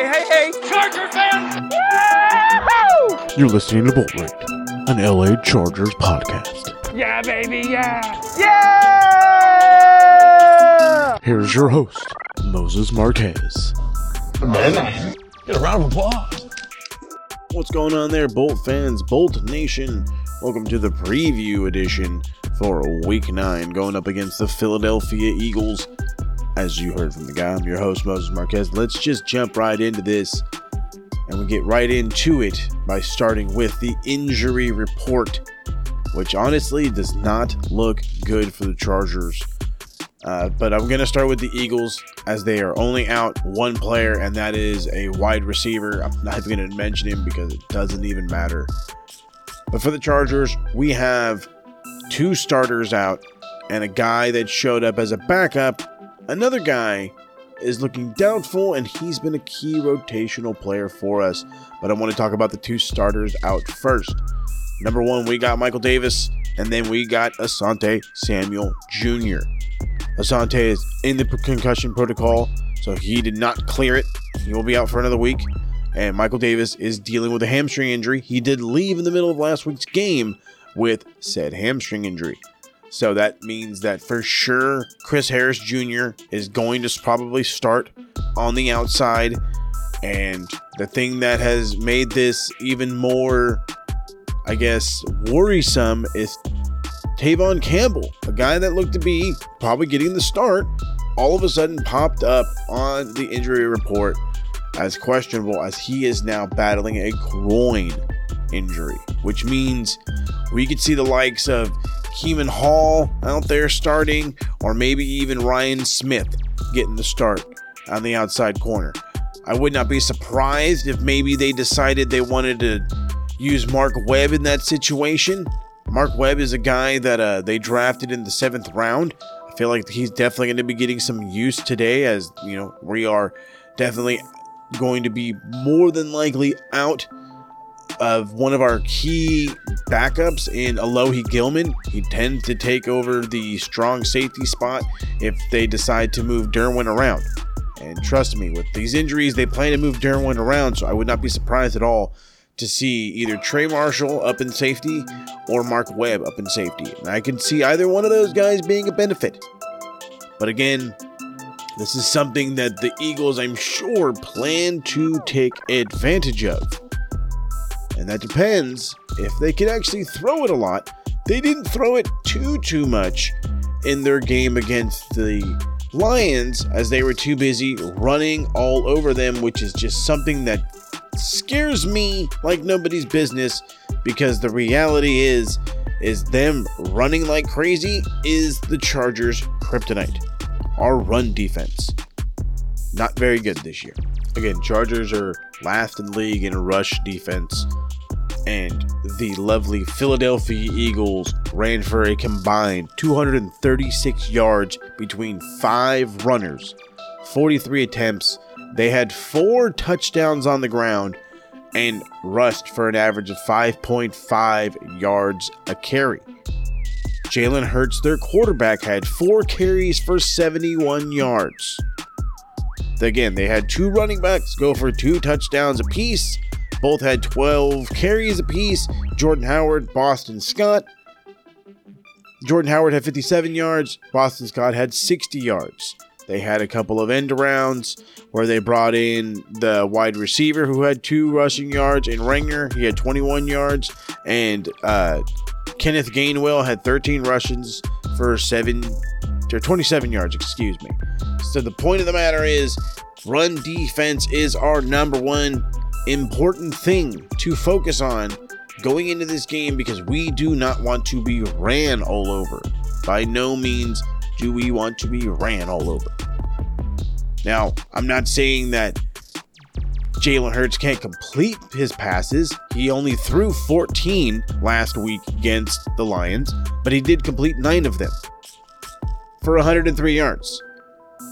hey, hey, hey! Charger fans! You're listening to Bolt Rant, an LA Chargers podcast. Yeah, baby, yeah! Yeah! Here's your host, Moses Marquez. Man, Get a round of applause. What's going on there, Bolt fans, Bolt Nation? Welcome to the preview edition for Week 9, going up against the Philadelphia Eagles. As you heard from the guy, I'm your host, Moses Marquez. Let's just jump right into this and we get right into it by starting with the injury report, which honestly does not look good for the Chargers. Uh, but I'm going to start with the Eagles as they are only out one player, and that is a wide receiver. I'm not even going to mention him because it doesn't even matter. But for the Chargers, we have two starters out and a guy that showed up as a backup. Another guy is looking doubtful, and he's been a key rotational player for us. But I want to talk about the two starters out first. Number one, we got Michael Davis, and then we got Asante Samuel Jr. Asante is in the concussion protocol, so he did not clear it. He will be out for another week. And Michael Davis is dealing with a hamstring injury. He did leave in the middle of last week's game with said hamstring injury. So that means that for sure Chris Harris Jr. is going to probably start on the outside. And the thing that has made this even more, I guess, worrisome is Tevaughn Campbell, a guy that looked to be probably getting the start, all of a sudden popped up on the injury report as questionable as he is now battling a groin injury, which means we could see the likes of Kemon Hall out there starting, or maybe even Ryan Smith getting the start on the outside corner. I would not be surprised if maybe they decided they wanted to use Mark Webb in that situation. Mark Webb is a guy that uh, they drafted in the seventh round. I feel like he's definitely going to be getting some use today, as you know, we are definitely going to be more than likely out of one of our key backups in Alohi Gilman. He tends to take over the strong safety spot if they decide to move Derwin around. And trust me, with these injuries, they plan to move Derwin around, so I would not be surprised at all to see either Trey Marshall up in safety or Mark Webb up in safety. And I can see either one of those guys being a benefit. But again, this is something that the Eagles, I'm sure, plan to take advantage of. And that depends if they can actually throw it a lot. They didn't throw it too, too much in their game against the Lions as they were too busy running all over them, which is just something that scares me like nobody's business because the reality is is them running like crazy is the Chargers kryptonite. Our run defense. Not very good this year. Again, Chargers are last in league in rush defense and the lovely Philadelphia Eagles ran for a combined 236 yards between five runners, 43 attempts. They had four touchdowns on the ground and rushed for an average of 5.5 yards a carry. Jalen Hurts, their quarterback, had four carries for 71 yards. Again, they had two running backs go for two touchdowns apiece both had 12 carries apiece. Jordan Howard, Boston Scott. Jordan Howard had 57 yards. Boston Scott had 60 yards. They had a couple of end arounds where they brought in the wide receiver who had two rushing yards, and Reagor, he had 21 yards, and uh, Kenneth Gainwell had 13 rushes for seven or 27 yards, excuse me. So the point of the matter is, run defense is our number one important thing to focus on going into this game because we do not want to be ran all over. By no means do we want to be ran all over. Now, I'm not saying that Jalen Hurts can't complete his passes. He only threw 14 last week against the Lions, but he did complete nine of them for 103 yards.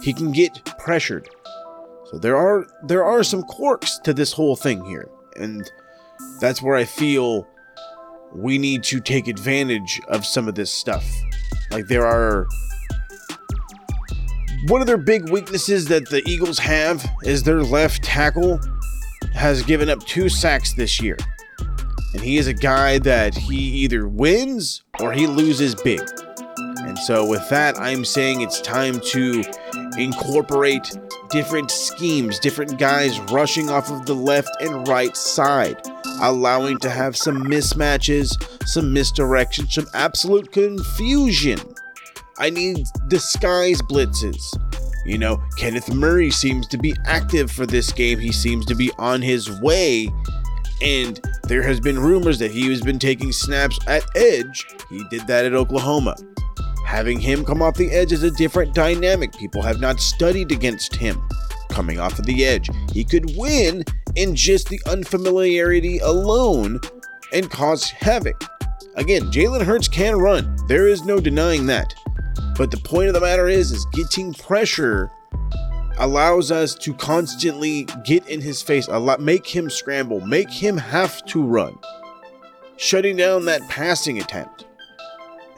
He can get pressured. So there are there are some quirks to this whole thing here, and that's where I feel we need to take advantage of some of this stuff. Like there are one of their big weaknesses that the Eagles have is their left tackle has given up two sacks this year. And he is a guy that he either wins or he loses big. And so, with that, I'm saying it's time to incorporate different schemes, different guys rushing off of the left and right side, allowing to have some mismatches, some misdirection, some absolute confusion. I need disguise blitzes. You know, Kenneth Murray seems to be active for this game. He seems to be on his way. And there has been rumors that he has been taking snaps at edge. He did that at Oklahoma. Having him come off the edge is a different dynamic. People have not studied against him coming off of the edge. He could win in just the unfamiliarity alone and cause havoc. Again, Jalen Hurts can run. There is no denying that. But the point of the matter is, is getting pressure allows us to constantly get in his face, a lot, make him scramble, make him have to run, shutting down that passing attempt.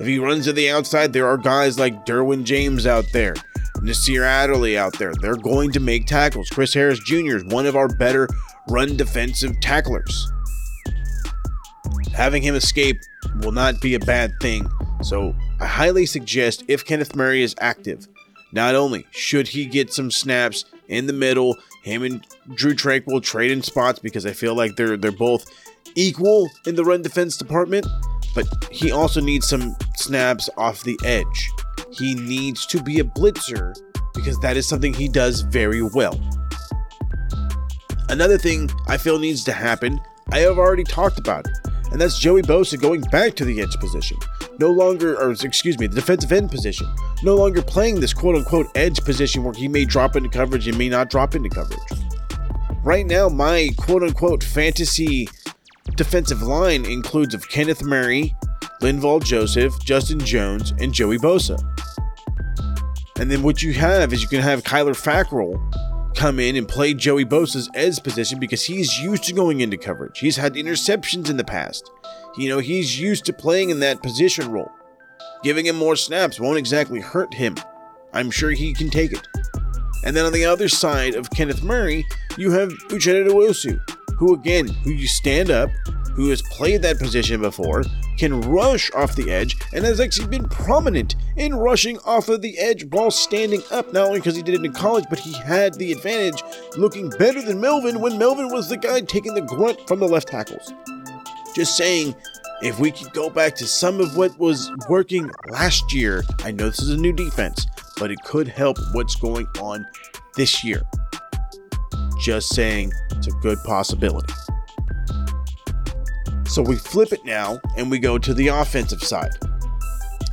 If he runs to the outside, there are guys like Derwin James out there, Nasir Adderley out there. They're going to make tackles. Chris Harris Jr. is one of our better run defensive tacklers. Having him escape will not be a bad thing. So I highly suggest if Kenneth Murray is active, not only should he get some snaps in the middle, him and Drue Tranquill trade in spots because I feel like they're they're both equal in the run defense department but he also needs some snaps off the edge. He needs to be a blitzer because that is something he does very well. Another thing I feel needs to happen, I have already talked about it, and that's Joey Bosa going back to the edge position. No longer, or excuse me, the defensive end position. No longer playing this quote unquote edge position where he may drop into coverage and may not drop into coverage. Right now, my quote unquote fantasy defensive line includes of Kenneth Murray, Linval Joseph, Justin Jones, and Joey Bosa. And then what you have is you can have Kyler Fackrell come in and play Joey Bosa's edge position because he's used to going into coverage. He's had interceptions in the past. You know, he's used to playing in that position role. Giving him more snaps won't exactly hurt him. I'm sure he can take it. And then on the other side of Kenneth Murray, you have Uchenna Nwosu, who again, who you stand up, who has played that position before, can rush off the edge, and has actually been prominent in rushing off of the edge while standing up. Not only because he did it in college, but he had the advantage looking better than Melvin when Melvin was the guy taking the grunt from the left tackles. Just saying, if we could go back to some of what was working last year, I know this is a new defense, but it could help what's going on this year. Just saying, a good possibility. So we flip it now and we go to the offensive side.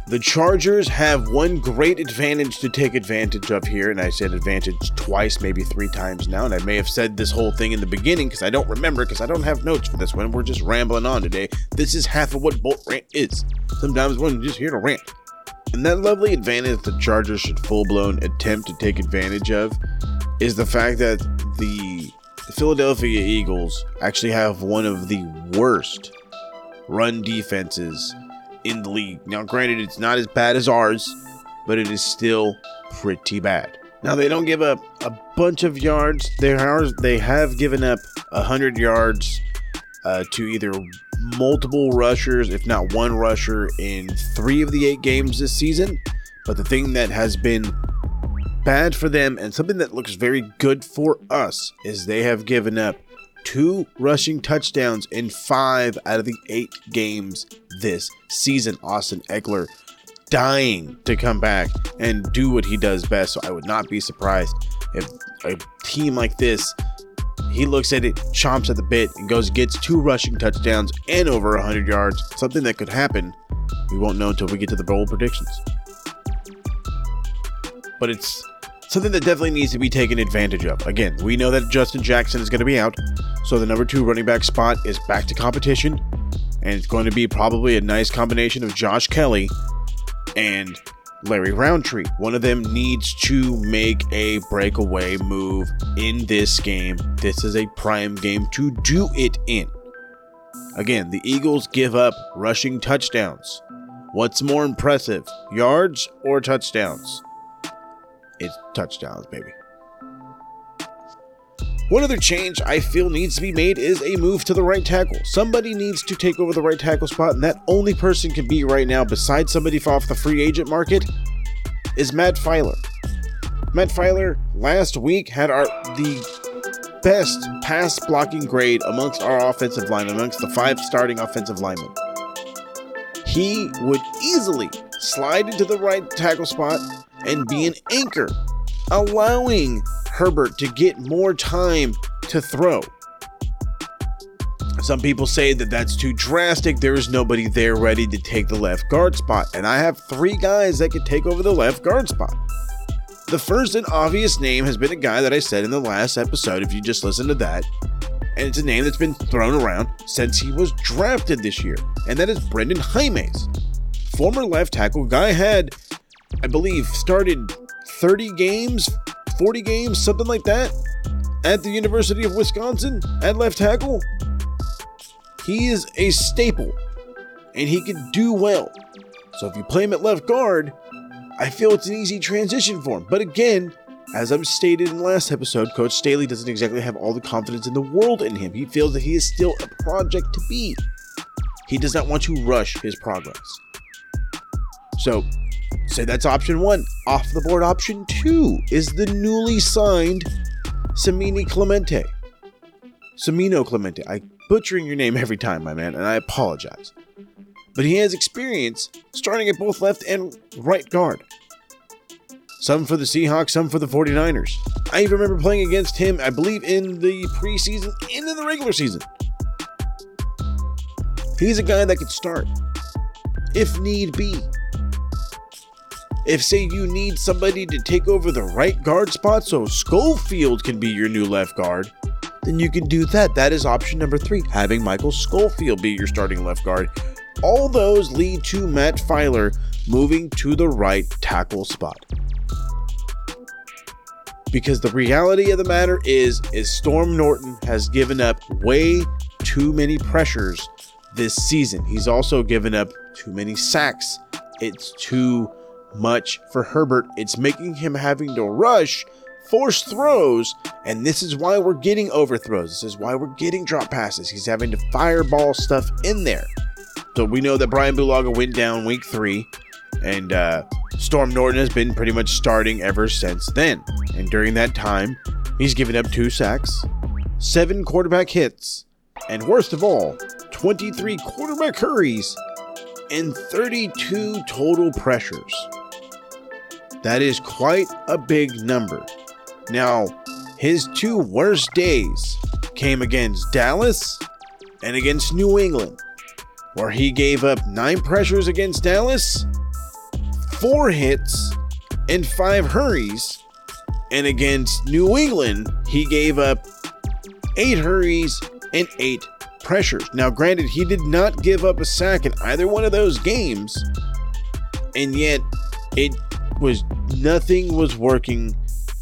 The Chargers have one great advantage to take advantage of here, and I said advantage twice, maybe three times now, and I may have said this whole thing in the beginning because I don't remember because I don't have notes for this one. We're just rambling on today. This is half of what Bolt Rant is. Sometimes one just here to rant. And that lovely advantage the Chargers should full blown attempt to take advantage of is the fact that the Philadelphia Eagles actually have one of the worst run defenses in the league. Now, granted, it's not as bad as ours, but it is still pretty bad. Now they don't give up a bunch of yards. They are they have given up hundred yards uh, to either multiple rushers, if not one rusher, in three of the eight games this season. But the thing that has been bad for them and something that looks very good for us is they have given up two rushing touchdowns in five out of the eight games this season. Austin Ekeler dying to come back and do what he does best. So I would not be surprised if a team like this, he looks at it, chomps at the bit, and goes gets two rushing touchdowns and over 100 yards. Something that could happen. We won't know until we get to the bowl predictions. But it's something that definitely needs to be taken advantage of. Again, we know that Justin Jackson is going to be out, so the number two running back spot is back to competition, and it's going to be probably a nice combination of Josh Kelley and Larry Rountree. One of them needs to make a breakaway move in this game. This is a prime game to do it in. Again, the Eagles give up rushing touchdowns. What's more impressive, yards or touchdowns? It's touchdowns, baby. One other change I feel needs to be made is a move to the right tackle. Somebody needs to take over the right tackle spot, and that only person can be right now, besides somebody off the free agent market, is Matt Feiler. Matt Feiler last week had our the best pass blocking grade amongst our offensive line, amongst the five starting offensive linemen. He would easily slide into the right tackle spot and be oh. an anchor, allowing Herbert to get more time to throw. Some people say that that's too drastic. There is nobody there ready to take the left guard spot, and I have three guys that could take over the left guard spot. The first and obvious name has been a guy that I said in the last episode, if you just listen to that, and it's a name that's been thrown around since he was drafted this year, and that is Brenden Jaimes. Former left tackle guy had, I believe, started 30 games 40 games, something like that, at the University of Wisconsin at left tackle. He is a staple and he can do well. So if you play him at left guard, I feel it's an easy transition for him. But again, as I've stated in the last episode, Coach Staley doesn't exactly have all the confidence in the world in him. He feels that he is still a project to be. He does not want to rush his progress. So Say that's option one. Off the board, option two is the newly signed Samini Clemente. Samino Clemente. I butchering your name every time, my man, and I apologize. But he has experience starting at both left and right guard. Some for the Seahawks, some for the 49ers. I even remember playing against him, I believe, in the preseason and in the regular season. He's a guy that could start, if need be. If, say, you need somebody to take over the right guard spot so Schofield can be your new left guard, then you can do that. That is option number three, having Michael Schofield be your starting left guard. All those lead to Matt Feiler moving to the right tackle spot. Because the reality of the matter is, is Storm Norton has given up way too many pressures this season. He's also given up too many sacks. It's too much for Herbert. It's making him having to rush, force throws, and this is why we're getting overthrows. This is why we're getting drop passes. He's having to fireball stuff in there. So we know that Brian Bulaga went down week three, and uh, Storm Norton has been pretty much starting ever since then. And during that time, he's given up two sacks, seven quarterback hits, and worst of all, 23 quarterback hurries and 32 total pressures. That is quite a big number. Now, his two worst days came against Dallas and against New England, where he gave up nine pressures against Dallas, four hits, and five hurries. And against New England, he gave up eight hurries and eight pressures. Now, granted, he did not give up a sack in either one of those games, and yet it was nothing was working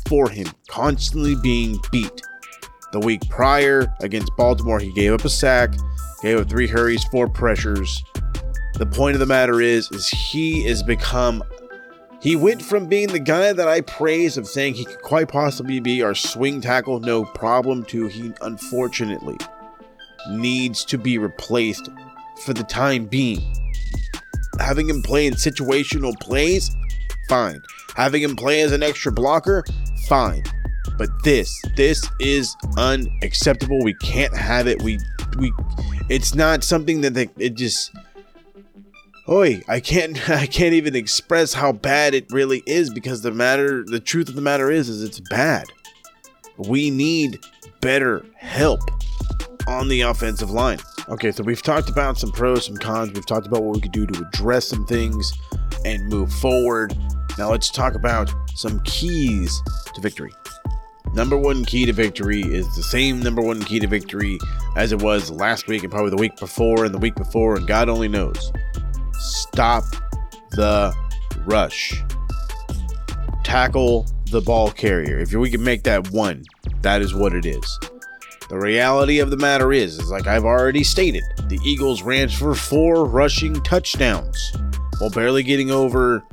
for him, constantly being beat. The week prior against Baltimore, he gave up a sack, gave up three hurries, four pressures. The point of the matter is, is he has become he went from being the guy that I praise of saying he could quite possibly be our swing tackle, no problem, to he unfortunately needs to be replaced for the time being. Having him play in situational plays fine. Having him play as an extra blocker, fine. But this, this is unacceptable. We can't have it. We, we, it's not something that they, it just. Oi, I can't, I can't even express how bad it really is because the matter, the truth of the matter is, is it's bad. We need better help on the offensive line. Okay, so we've talked about some pros, some cons. We've talked about what we could do to address some things and move forward. Now let's talk about some keys to victory. Number one key to victory is the same number one key to victory as it was last week and probably the week before and the week before, and God only knows. Stop the rush. Tackle the ball carrier. If we can make that one, that is what it is. The reality of the matter is, is like I've already stated, the Eagles ran for four rushing touchdowns while barely getting over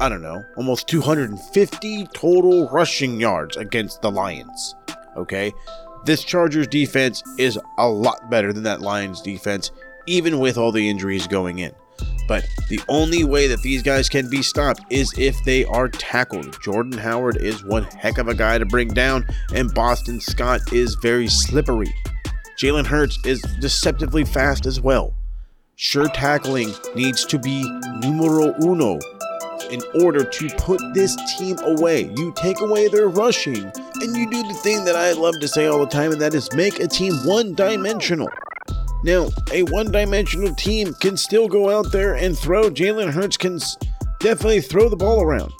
I don't know, almost 250 total rushing yards against the Lions. Okay? This Chargers defense is a lot better than that Lions defense, even with all the injuries going in. But the only way that these guys can be stopped is if they are tackled. Jordan Howard is one heck of a guy to bring down, and Boston Scott is very slippery. Jalen Hurts is deceptively fast as well. Sure tackling needs to be numero uno in order to put this team away. You take away their rushing, and you do the thing that I love to say all the time, and that is make a team one dimensional. Now, a one dimensional team can still go out there and throw. Jalen Hurts can definitely throw the ball around.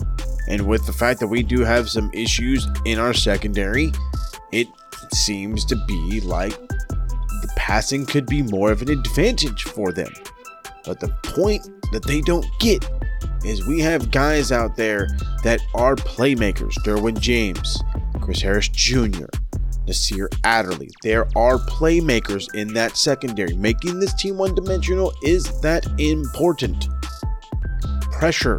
And with the fact that we do have some issues in our secondary, it seems to be like the passing could be more of an advantage for them. But the point that they don't get is we have guys out there that are playmakers. Derwin James, Chris Harris Jr., Nasir Adderley. There are playmakers in that secondary. Making this team one dimensional is that important. Pressure.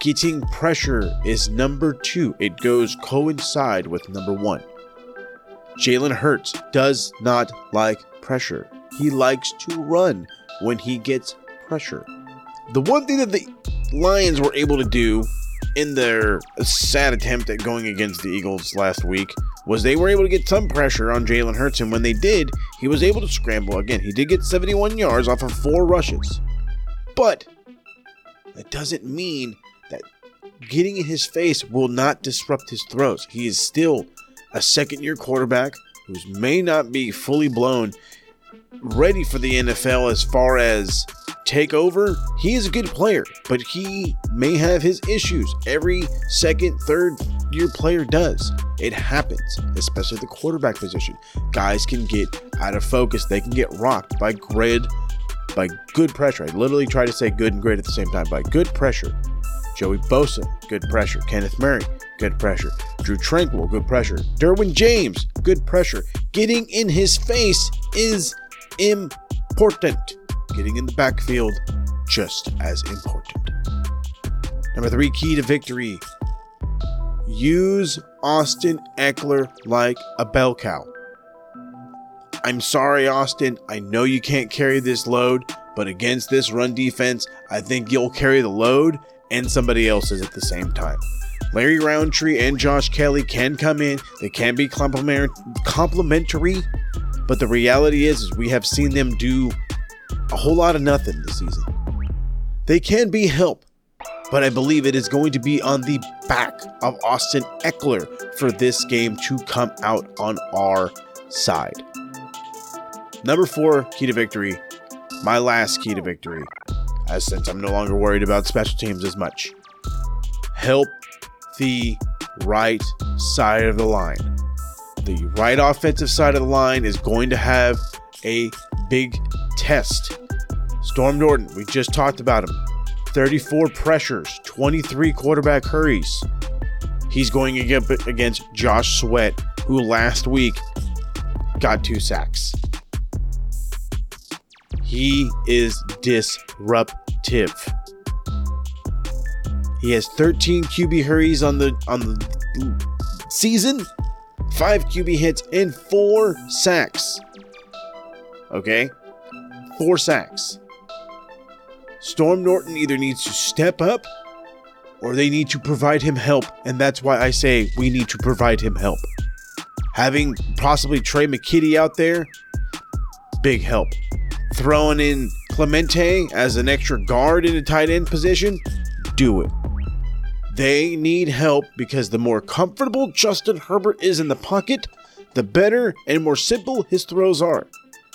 Getting pressure is number two. It goes coincide with number one. Jalen Hurts does not like pressure. He likes to run when he gets pressure. The one thing that the Lions were able to do in their sad attempt at going against the Eagles last week was they were able to get some pressure on Jalen Hurts, and when they did, he was able to scramble again. He did get 71 yards off of four rushes, but that doesn't mean that getting in his face will not disrupt his throws. He is still a second year quarterback who may not be fully blown, ready for the NFL as far as take over. He is a good player, but he may have his issues. Every second, third year player does. It happens, especially the quarterback position. Guys can get out of focus, they can get rocked by grid, by good pressure. I literally try to say good and great at the same time. By good pressure. Joey Bosa, good pressure. Kenneth Murray, good pressure. Drue Tranquill, good pressure. Derwin James, good pressure. Getting in his face is important. Getting in the backfield, just as important. Number three, key to victory use Austin Ekeler like a bell cow. I'm sorry, Austin. I know you can't carry this load, but against this run defense, I think you'll carry the load and somebody else's at the same time. Larry Rountree and Josh Kelley can come in. They can be complementary, but the reality is, is we have seen them do a whole lot of nothing this season. They can be help, but I believe it is going to be on the back of Austin Ekeler for this game to come out on our side. Number four, key to victory. My last key to victory, as since I'm no longer worried about special teams as much. Help the right side of the line. The right offensive side of the line is going to have a big test. Storm Norton, we just talked about him. 34 pressures, 23 quarterback hurries. He's going against Josh Sweat, who last week got two sacks. He is disruptive. He has 13 QB hurries on the on the season, 5 QB hits and 4 sacks. Okay? 4 sacks. Storm Norton either needs to step up or they need to provide him help, and that's why I say we need to provide him help. Having possibly Trey McKitty out there, big help. Throwing in Clemente as an extra guard in a tight end position, do it. They need help because the more comfortable Justin Herbert is in the pocket, the better and more simple his throws are.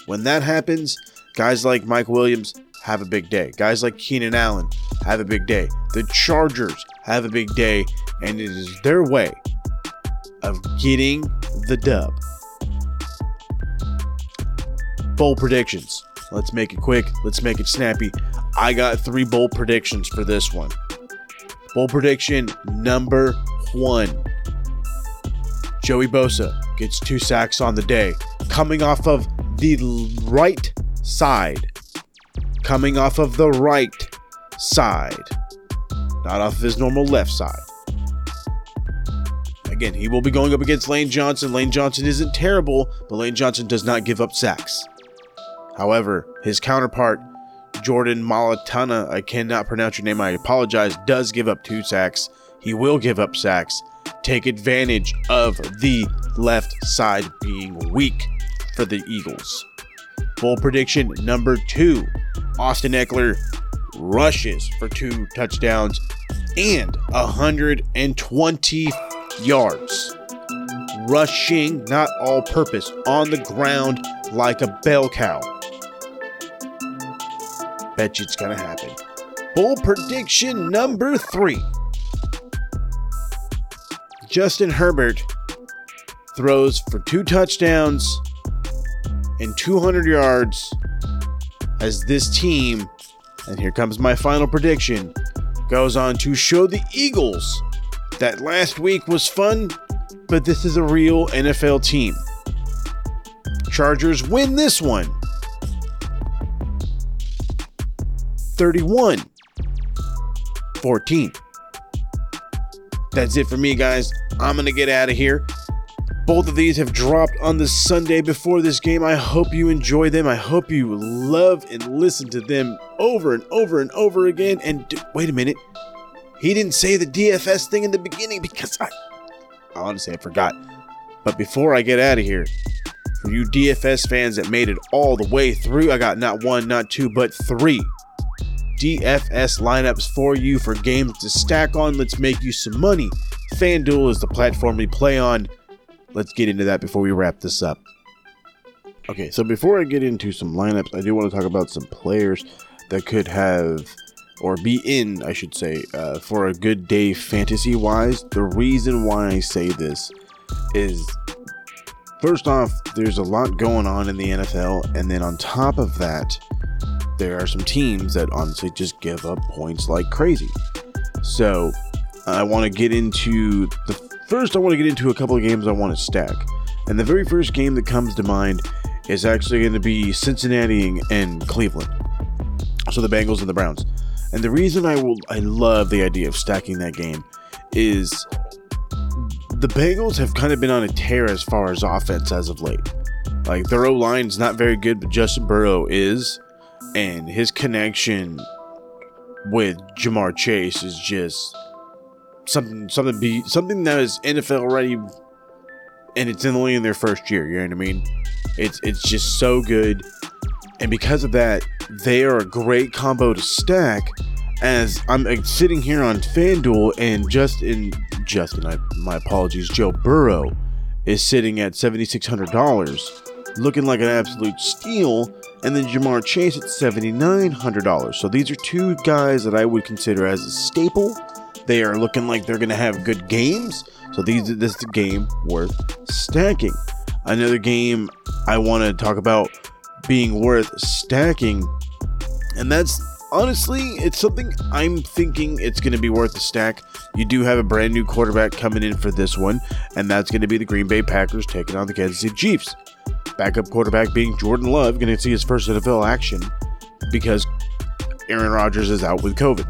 When that happens, guys like Mike Williams have a big day. Guys like Keenan Allen have a big day. The Chargers have a big day, and it is their way of getting the dub. Bowl predictions. Let's make it quick. Let's make it snappy. I got three bowl predictions for this one. Bowl prediction number one Joey Bosa gets two sacks on the day, coming off of the right side coming off of the right side. not off of his normal left side. Again, he will be going up against Lane Johnson. Lane Johnson isn't terrible, but Lane Johnson does not give up sacks. However, his counterpart, Jordan Malatana, I cannot pronounce your name, I apologize, does give up two sacks. He will give up sacks. Take advantage of the left side being weak for the Eagles. Full prediction number two Austin Ekeler rushes for two touchdowns and 120 yards. Rushing, not all purpose, on the ground like a bell cow. Bet you it's gonna happen. Full prediction number three Justin Herbert throws for two touchdowns and 200 yards as this team, and here comes my final prediction, goes on to show the Eagles that last week was fun, but this is a real NFL team. Chargers win this one 31 14. That's it for me, guys. I'm going to get out of here. Both of these have dropped on the Sunday before this game. I hope you enjoy them. I hope you love and listen to them over and over and over again. And d- wait a minute. He didn't say the DFS thing in the beginning because I honestly I forgot. But before I get out of here, for you DFS fans that made it all the way through, I got not one, not two, but three DFS lineups for you for games to stack on. Let's make you some money. FanDuel is the platform we play on. Let's get into that before we wrap this up. Okay, so before I get into some lineups, I do want to talk about some players that could have or be in, I should say, uh, for a good day fantasy wise. The reason why I say this is first off, there's a lot going on in the NFL, and then on top of that, there are some teams that honestly just give up points like crazy. So I want to get into the first, I want to get into a couple of games I want to stack. And the very first game that comes to mind is actually going to be Cincinnati and Cleveland. So the Bengals and the Browns. And the reason I will I love the idea of stacking that game is the Bengals have kind of been on a tear as far as offense as of late. Like their O line's not very good, but Justin Burrow is, and his connection with Ja'Marr Chase is just something something be something that is NFL ready and it's only in their first year, you know what I mean? It's it's just so good. And because of that, they are a great combo to stack. As I'm uh, sitting here on FanDuel and Justin, Justin, I, my apologies, Joe Burrow is sitting at $7,600, looking like an absolute steal. And then Ja'Marr Chase at $7,900. So these are two guys that I would consider as a staple. They are looking like they're going to have good games. So these this is a game worth stacking. Another game I want to talk about being worth stacking. And that's honestly, it's something I'm thinking it's going to be worth a stack. You do have a brand new quarterback coming in for this one, and that's going to be the Green Bay Packers taking on the Kansas City Chiefs. Backup quarterback being Jordan Love, going to see his first NFL action because Aaron Rodgers is out with COVID.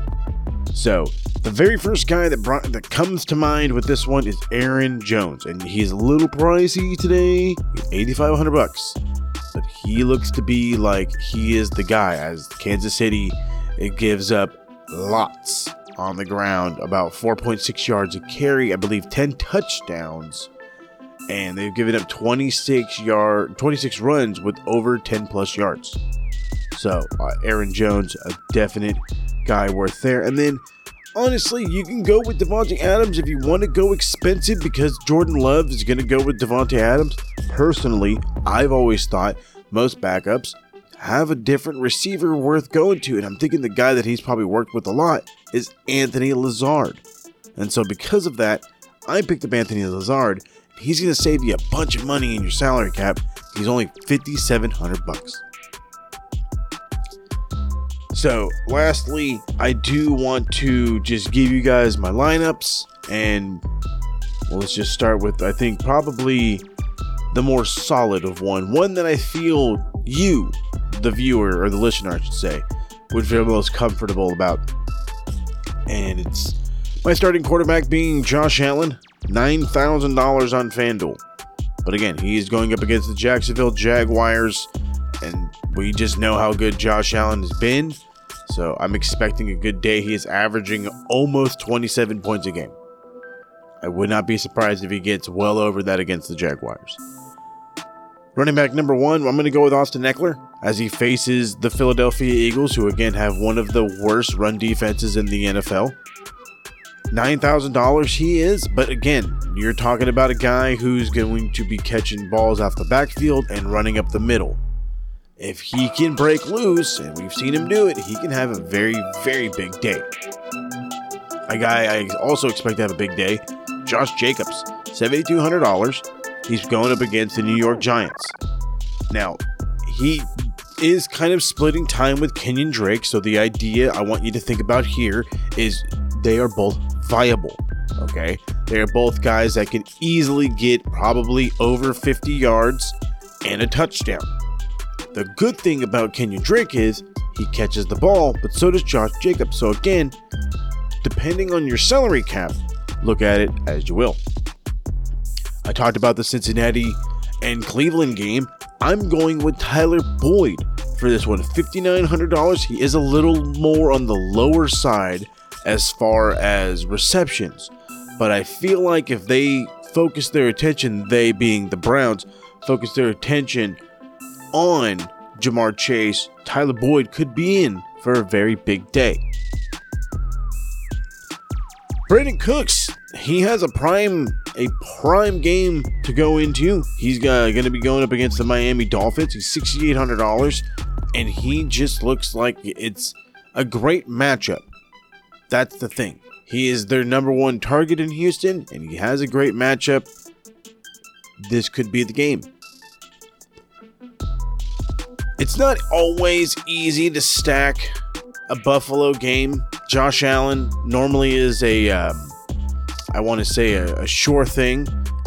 So, the very first guy that brought, that comes to mind with this one is Aaron Jones, and he's a little pricey today. He's 8500 bucks. But he looks to be like he is the guy as Kansas City it gives up lots on the ground about 4.6 yards a carry I believe 10 touchdowns. And they've given up 26 yard 26 runs with over 10 plus yards. So uh, Aaron Jones a definite guy worth there. And then honestly, you can go with Davante Adams if you want to go expensive because Jordan Love is going to go with Davante Adams. Personally, I've always thought most backups have a different receiver worth going to, and I'm thinking the guy that he's probably worked with a lot is Anthony Lazard. And so, because of that, I picked up Anthony Lazard. He's going to save you a bunch of money in your salary cap. He's only 5700 bucks. So, lastly, I do want to just give you guys my lineups, and well, let's just start with I think probably the more solid of one, one that I feel you, the viewer or the listener, I should say, would feel mm-hmm. most comfortable about. And it's my starting quarterback being Josh Allen, $9,000 on FanDuel. But again, he is going up against the Jacksonville Jaguars, and we just know how good Josh Allen has been. So I'm expecting a good day. He is averaging almost 27 points a game. I would not be surprised if he gets well over that against the Jaguars. Running back number one, I'm going to go with Austin Ekeler as he faces the Philadelphia Eagles, who again have one of the worst run defenses in the NFL. $9,000 he is, but again, you're talking about a guy who's going to be catching balls off the backfield and running up the middle. If he can break loose, and we've seen him do it, he can have a very, very big day. A guy I also expect to have a big day, Josh Jacobs, $7,200. He's going up against the New York Giants. Now, he is kind of splitting time with Kenyon Drake, so the idea I want you to think about here is they are both viable. Okay, they are both guys that can easily get probably over 50 yards and a touchdown. The good thing about Kenyon Drake is he catches the ball, but so does Josh Jacobs. So again, depending on your salary cap, look at it as you will. I talked about the Cincinnati and Cleveland game. I'm going with Tyler Boyd for this one. $5,900. He is a little more on the lower side as far as receptions. But I feel like if they focus their attention, they being the Browns, focus their attention on Ja'Marr Chase, Tyler Boyd could be in for a very big day. Brandin Cooks, he has a prime a prime game to go into. He's going to be going up against the Miami Dolphins. He's $6,800, and he just looks like it's a great matchup. That's the thing. He is their number one target in Houston, and he has a great matchup. This could be the game. It's not always easy to stack a Buffalo game. Josh Allen normally is a, um, I want to say a, a sure thing,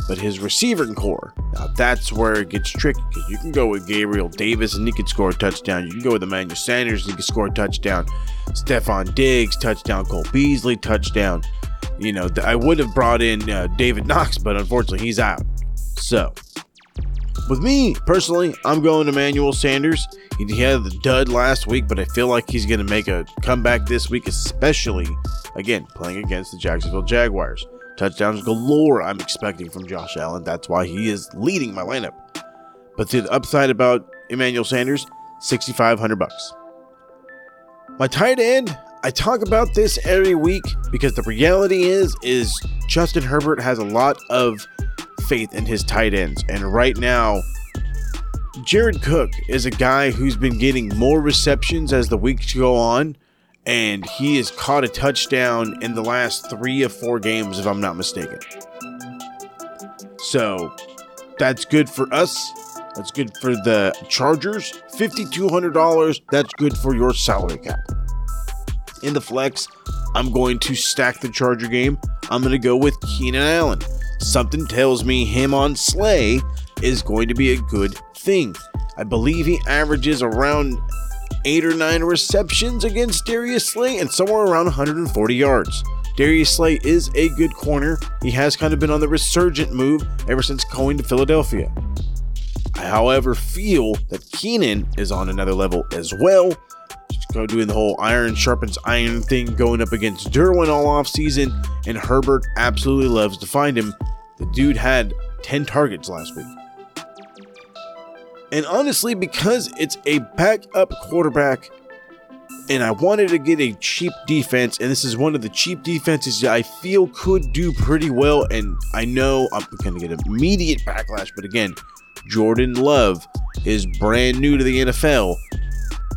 but his receiving corps, now that's where it gets tricky because you can go with Gabriel Davis and he could score a touchdown. You can go with Emmanuel Sanders and he could score a touchdown. Stefon Diggs, touchdown. Cole Beasley, touchdown. You know, I would have brought in uh, David Knox, but unfortunately he's out. So, with me personally, I'm going to Emmanuel Sanders. He had the dud last week, but I feel like he's going to make a comeback this week, especially again playing against the Jacksonville Jaguars. Touchdowns galore I'm expecting from Josh Allen. That's why he is leading my lineup. But the upside about Emmanuel Sanders, 6500 bucks. My tight end, I talk about this every week because the reality is is Justin Herbert has a lot of faith in his tight ends and right now Jared Cook is a guy who's been getting more receptions as the weeks go on and he has caught a touchdown in the last three or four games, if I'm not mistaken. So that's good for us. That's good for the Chargers. $5,200. That's good for your salary cap. In the flex, I'm going to stack the Charger game. I'm going to go with Keenan Allen. Something tells me him on Slay is going to be a good thing. I believe he averages around eight or nine receptions against Darius Slay and somewhere around 140 yards. Darius Slay is a good corner. He has kind of been on the resurgent move ever since going to Philadelphia. I, however, feel that Keenan is on another level as well. Just doing the whole iron sharpens iron thing, going up against Derwin all off season, and Herbert absolutely loves to find him. The dude had 10 targets last week. And honestly, because it's a backup quarterback, and I wanted to get a cheap defense, and this is one of the cheap defenses that I feel could do pretty well. And I know I'm going to get immediate backlash, but again, Jordan Love is brand new to the NFL.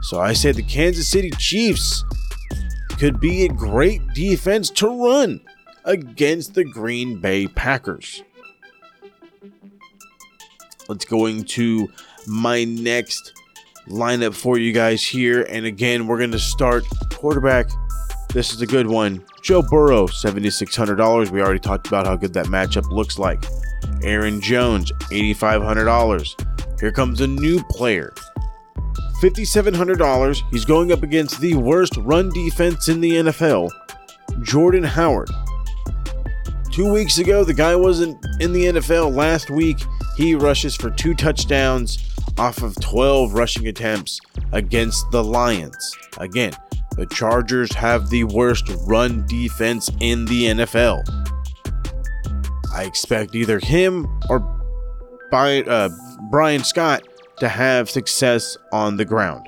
So I said the Kansas City Chiefs could be a great defense to run against the Green Bay Packers. Let's go into my next lineup for you guys here. And again, we're going to start quarterback. This is a good one. Joe Burrow, $7,600. We already talked about how good that matchup looks like. Aaron Jones, $8,500. Here comes a new player. $5,700. He's going up against the worst run defense in the NFL. Jordan Howard. Two weeks ago, the guy wasn't in the NFL. Last week, he rushes for two touchdowns off of 12 rushing attempts against the Lions. Again, the Chargers have the worst run defense in the NFL. I expect either him or uh, Brian Scott to have success on the ground.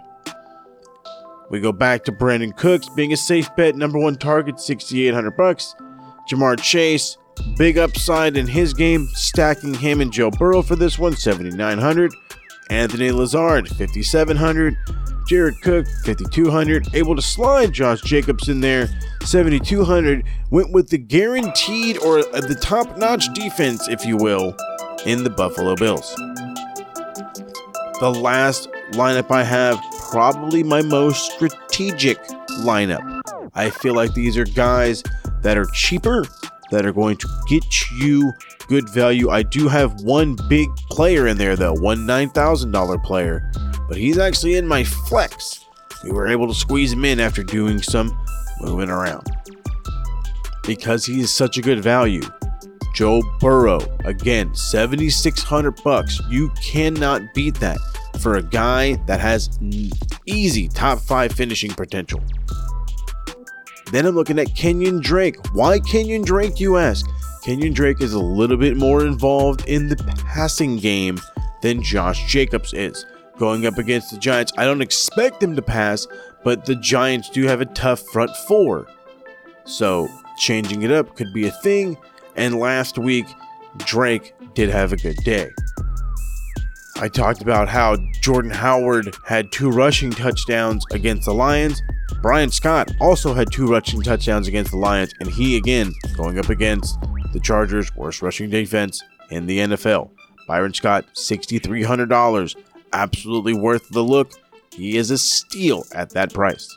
We go back to Brandin Cooks being a safe bet, number one target, 6,800 bucks. Ja'Marr Chase, big upside in his game, stacking him and Joe Burrow for this one, 7,900. Anthony Lazard, 5,700. Jared Cook, 5,200. Able to slide Josh Jacobs in there, 7,200. Went with the guaranteed or the top notch defense, if you will, in the Buffalo Bills. The last lineup I have, probably my most strategic lineup. I feel like these are guys that are cheaper, that are going to get you good value. I do have one big player in there, though, one $9,000 player, but he's actually in my flex. We were able to squeeze him in after doing some moving around. Because he is such a good value. Joe Burrow, again, 7600 bucks. You cannot beat that for a guy that has easy top 5 finishing potential. Then I'm looking at Kenyon Drake. Why Kenyon Drake, you ask? Kenyon Drake is a little bit more involved in the passing game than Josh Jacobs is. Going up against the Giants, I don't expect them to pass, but the Giants do have a tough front four. So changing it up could be a thing. And last week, Drake did have a good day. I talked about how Jordan Howard had two rushing touchdowns against the Lions. Brian Scott also had two rushing touchdowns against the Lions, and he again going up against the Chargers' worst rushing defense in the NFL. Byron Scott, $6,300. Absolutely worth the look. He is a steal at that price.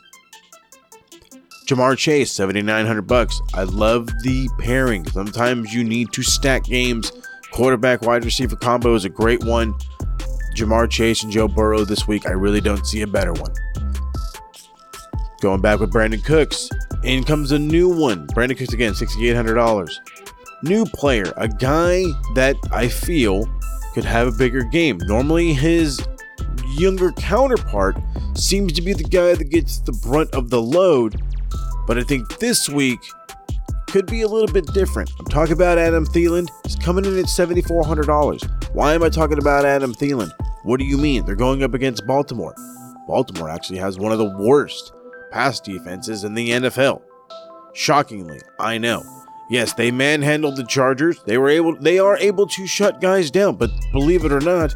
Ja'Marr Chase, 7900 bucks. I love the pairing. Sometimes you need to stack games. Quarterback wide receiver combo is a great one. Ja'Marr Chase and Joe Burrow this week, I really don't see a better one. Going back with Brandin Cooks, in comes a new one. Brandin Cooks again, $6,800. New player, a guy that I feel could have a bigger game. Normally, his younger counterpart seems to be the guy that gets the brunt of the load, but I think this week could be a little bit different. I'm talking about Adam Thielen. He's coming in at $7,400. Why am I talking about Adam Thielen? What do you mean? They're going up against Baltimore. Baltimore actually has one of the worst pass defenses in the NFL. Shockingly, I know. Yes, they manhandled the Chargers. They were able they are able to shut guys down, but believe it or not,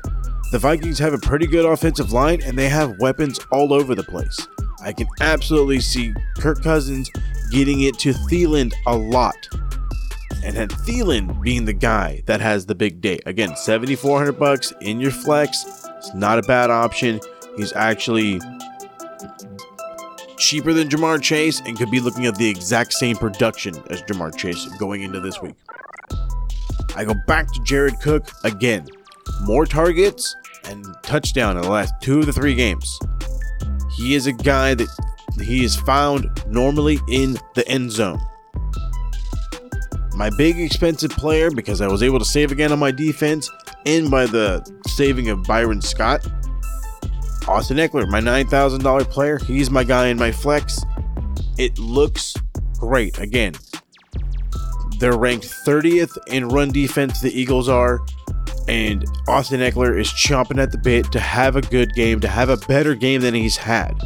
the Vikings have a pretty good offensive line and they have weapons all over the place. I can absolutely see Kirk Cousins getting it to Thielen a lot. And then Thielen being the guy that has the big day. Again, 7400 bucks in your flex. It's not a bad option. He's actually cheaper than Ja'Marr Chase and could be looking at the exact same production as Ja'Marr Chase going into this week. I go back to Jared Cook again. More targets and touchdown in the last two of the three games. He is a guy that he is found normally in the end zone. My big expensive player, because I was able to save again on my defense and by the saving of Byron Scott, Austin Ekeler, my $9,000 player. He's my guy in my flex. It looks great. Again, they're ranked 30th in run defense, the Eagles are. And Austin Ekeler is chomping at the bit to have a good game, to have a better game than he's had.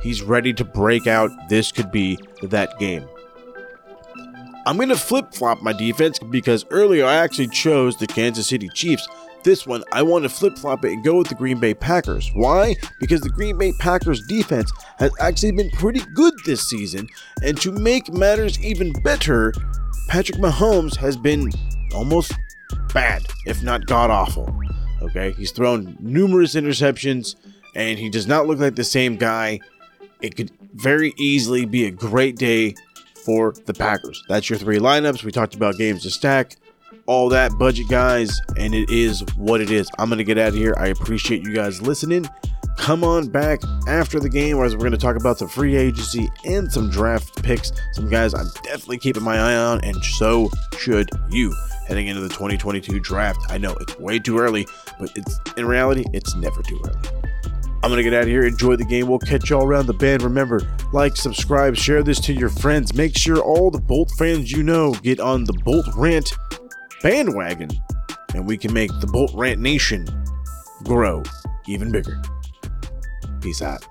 He's ready to break out. This could be that game. I'm going to flip flop my defense because earlier I actually chose the Kansas City Chiefs. This one, I want to flip flop it and go with the Green Bay Packers. Why? Because the Green Bay Packers defense has actually been pretty good this season. And to make matters even better, Patrick Mahomes has been almost bad, if not god awful. Okay, he's thrown numerous interceptions and he does not look like the same guy. It could very easily be a great day for the Packers. That's your three lineups. We talked about games to stack all that budget, guys, and it is what it is. I'm going to get out of here. I appreciate you guys listening. come on back after the game as we're going to talk about the free agency and some draft picks. Some guys I'm definitely keeping my eye on, and so should you heading into the 2022 draft. I know it's way too early, but it's in reality, it's never too early. I'm gonna get out of here. Enjoy the game. We'll catch y'all around the band. Remember, like, subscribe, share this to your friends. Make sure all the Bolt fans you know get on the Bolt Rant bandwagon, and we can make the Bolt Rant Nation grow even bigger. Peace out.